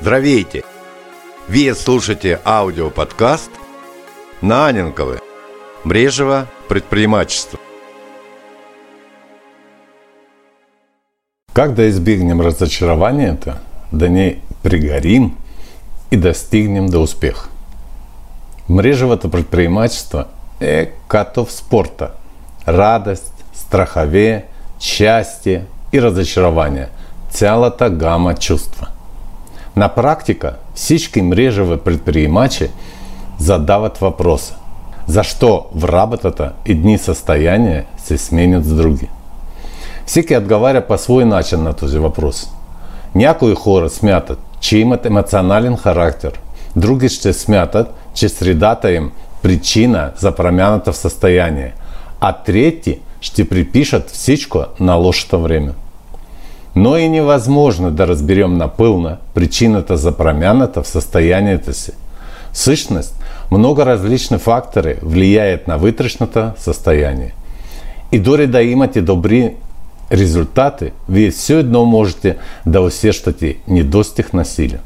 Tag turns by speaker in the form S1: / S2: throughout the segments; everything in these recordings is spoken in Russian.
S1: Здравейте! Вы слушаете аудиоподкаст «Наненковы. Брежево. Предпринимательство».
S2: Когда избегнем разочарования это, да не пригорим и достигнем до успеха. Мрежево это предпринимательство е котов спорта. Радость, страхове, счастье и разочарование. Цялата гамма чувства – на практика всички мрежові предпринимачи задават вопроса, за что в работата и дни состояния се сменят с други. Всеки отговаря по свой начин на този вопрос. Някои хора смятат, че имат емоционален характер, други ще смятат, че средата им причина за промяната в състояние, а трети ще припишат всичко на лошото време. Но и невозможно да разберем напълно причината за промяната в состоянието си. Същност, много различни фактори влияят на вътрешното състояние. И дори да имате добри резултати, вие все едно можете да усещате недостиг на сили.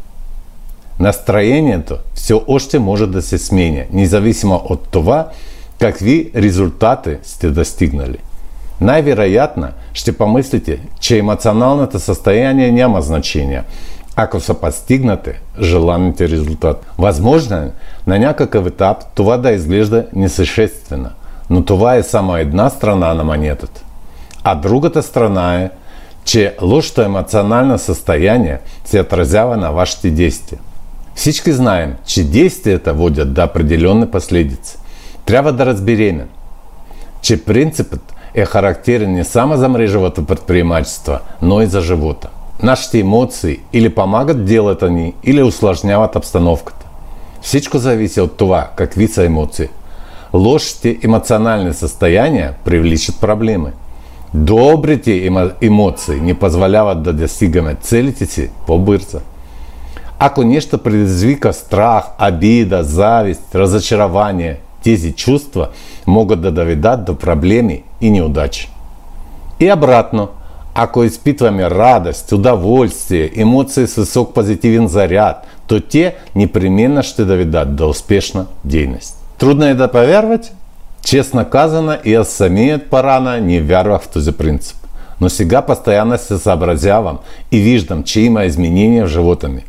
S2: Настроението все още може да се сменя, независимо от това, какви резултати сте достигнали – Най-вероятно ще помислите, че емоционалното състояние няма значение, ако са постигнати желаните резултати. Възможно на някакъв етап това да изглежда несъществено, но това е само една страна на монетата. А другата страна че лошото емоционално състояние се отразява на вашите действия. Всички знаем, че действията водят до определенни последици. Трябва да разберем, че принципът е характерен не само за мрежовото предпринимательство, но и за живота. Нашите эмоции или помогат делать они, или усложняват обстановката. Всичко зависит от това, какви са эмоции. Лошите эмоциональные состояния привлечат проблемы. Добрите эмоции не позволяват да достигаме целите си по-бързо. Ако нещо предизвика страх, обида, зависть, разочарование, тези чувства могут да до проблеми и неудач. И обратно, ако испытываем радость, удовольствие, эмоции с высок позитивен заряд, то те непременно ще доведат до успешна дейность. Трудно это поверовать? Честно казано, аз самият порано не вярвах в този принцип. Но сега постоянно се съобразявам и виждам, че има изменения в живота ми.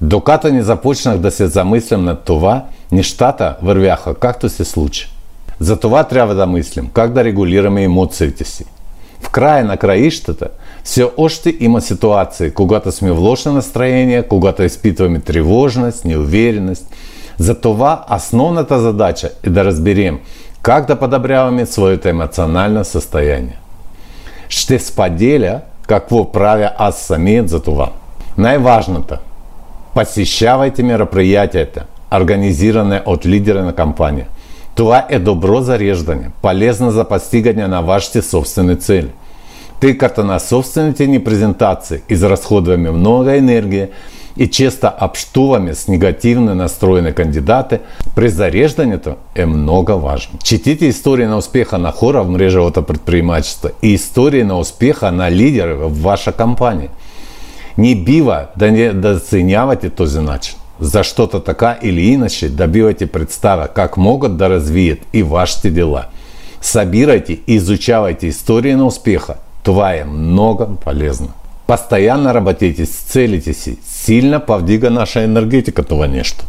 S2: Докато не започнах да се замислям над това, нещата вървяха както се случи. Затова трябва да мислим как да регулираме емоциите си. В края на краищата все още има ситуации, когато сме в лошо настроение, когато изпитваме тревожност, неуверенность. Затова основната задача е да разберем как да подобряваме своето емоционално състояние. Ще споделя какво правя аз самият за това. Най-важното – посещавайте мероприятията, организиране от лидера на компания – това е добро зареждане, полезно за постигание на вашите собственные цели. Тъй като на собствените ни презентации изразходваме много энергии и часто общуваме с негативно настроени кандидати, при зареждането е много важно. Четите истории на успеха на хора в мрежовото предпринимательство и истории на успеха на лидеры в вашей компании. Не бива да не доценявате този начин за что-то така или иначе добивайте представа, как могут да развият и вашите дела. Собирайте и изучайте истории на успеха. Това е много полезно. Постоянно работайте с целите си. Сильно повдига наша энергетика това нещо.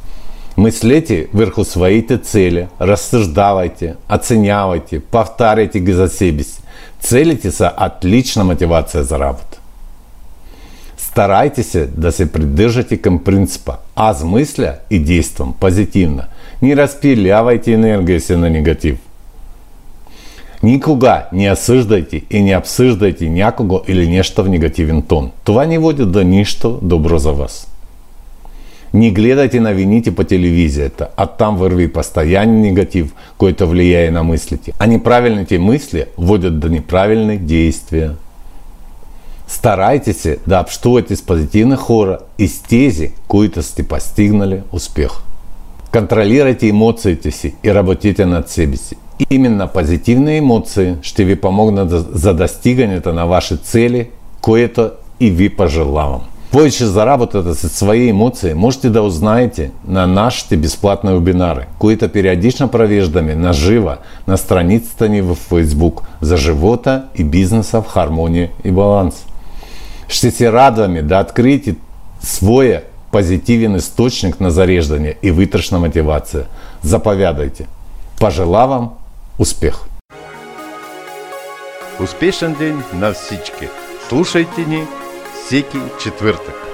S2: Мыслите вверху своите цели, рассуждавайте, оценявайте, повтаряйте ги за себе си. Целите са отлична мотивация за. Старайтесь да се придържате към принципа «Аз мисля и действам позитивно». Не разпилявайте енергия си на негатив. Никога не осъждайте и не обсъждайте някого или нещо в негативен тон. Това не води до нищо добро за вас. Не гледайте новините по телевизията, а там върви постоянен негатив, който влияе на мислите. А неправильните мысли водят до неправильных действия. Старайтеся да общувате с позитивни хора и с тези, които сте постигнали успех. Контролирайте емоциите си и работите над себе си. Именно позитивные эмоции ще ви помогнат за достигането на ваши цели, което и ви пожелавам. Позже заработати свої емоції можете да узнаєте на нашите бесплатные вебинары, които периодично провеждаме наживо на страницата ни в Facebook за живота и бизнеса в хармонии и баланс. Ще се радваме да откриете своя позитивен источник на зареждане и вътрешна мотивация. Заповядайте. Пожелав вам успех!
S1: Успешен день на всички! Слушайте ни всеки четвъртък.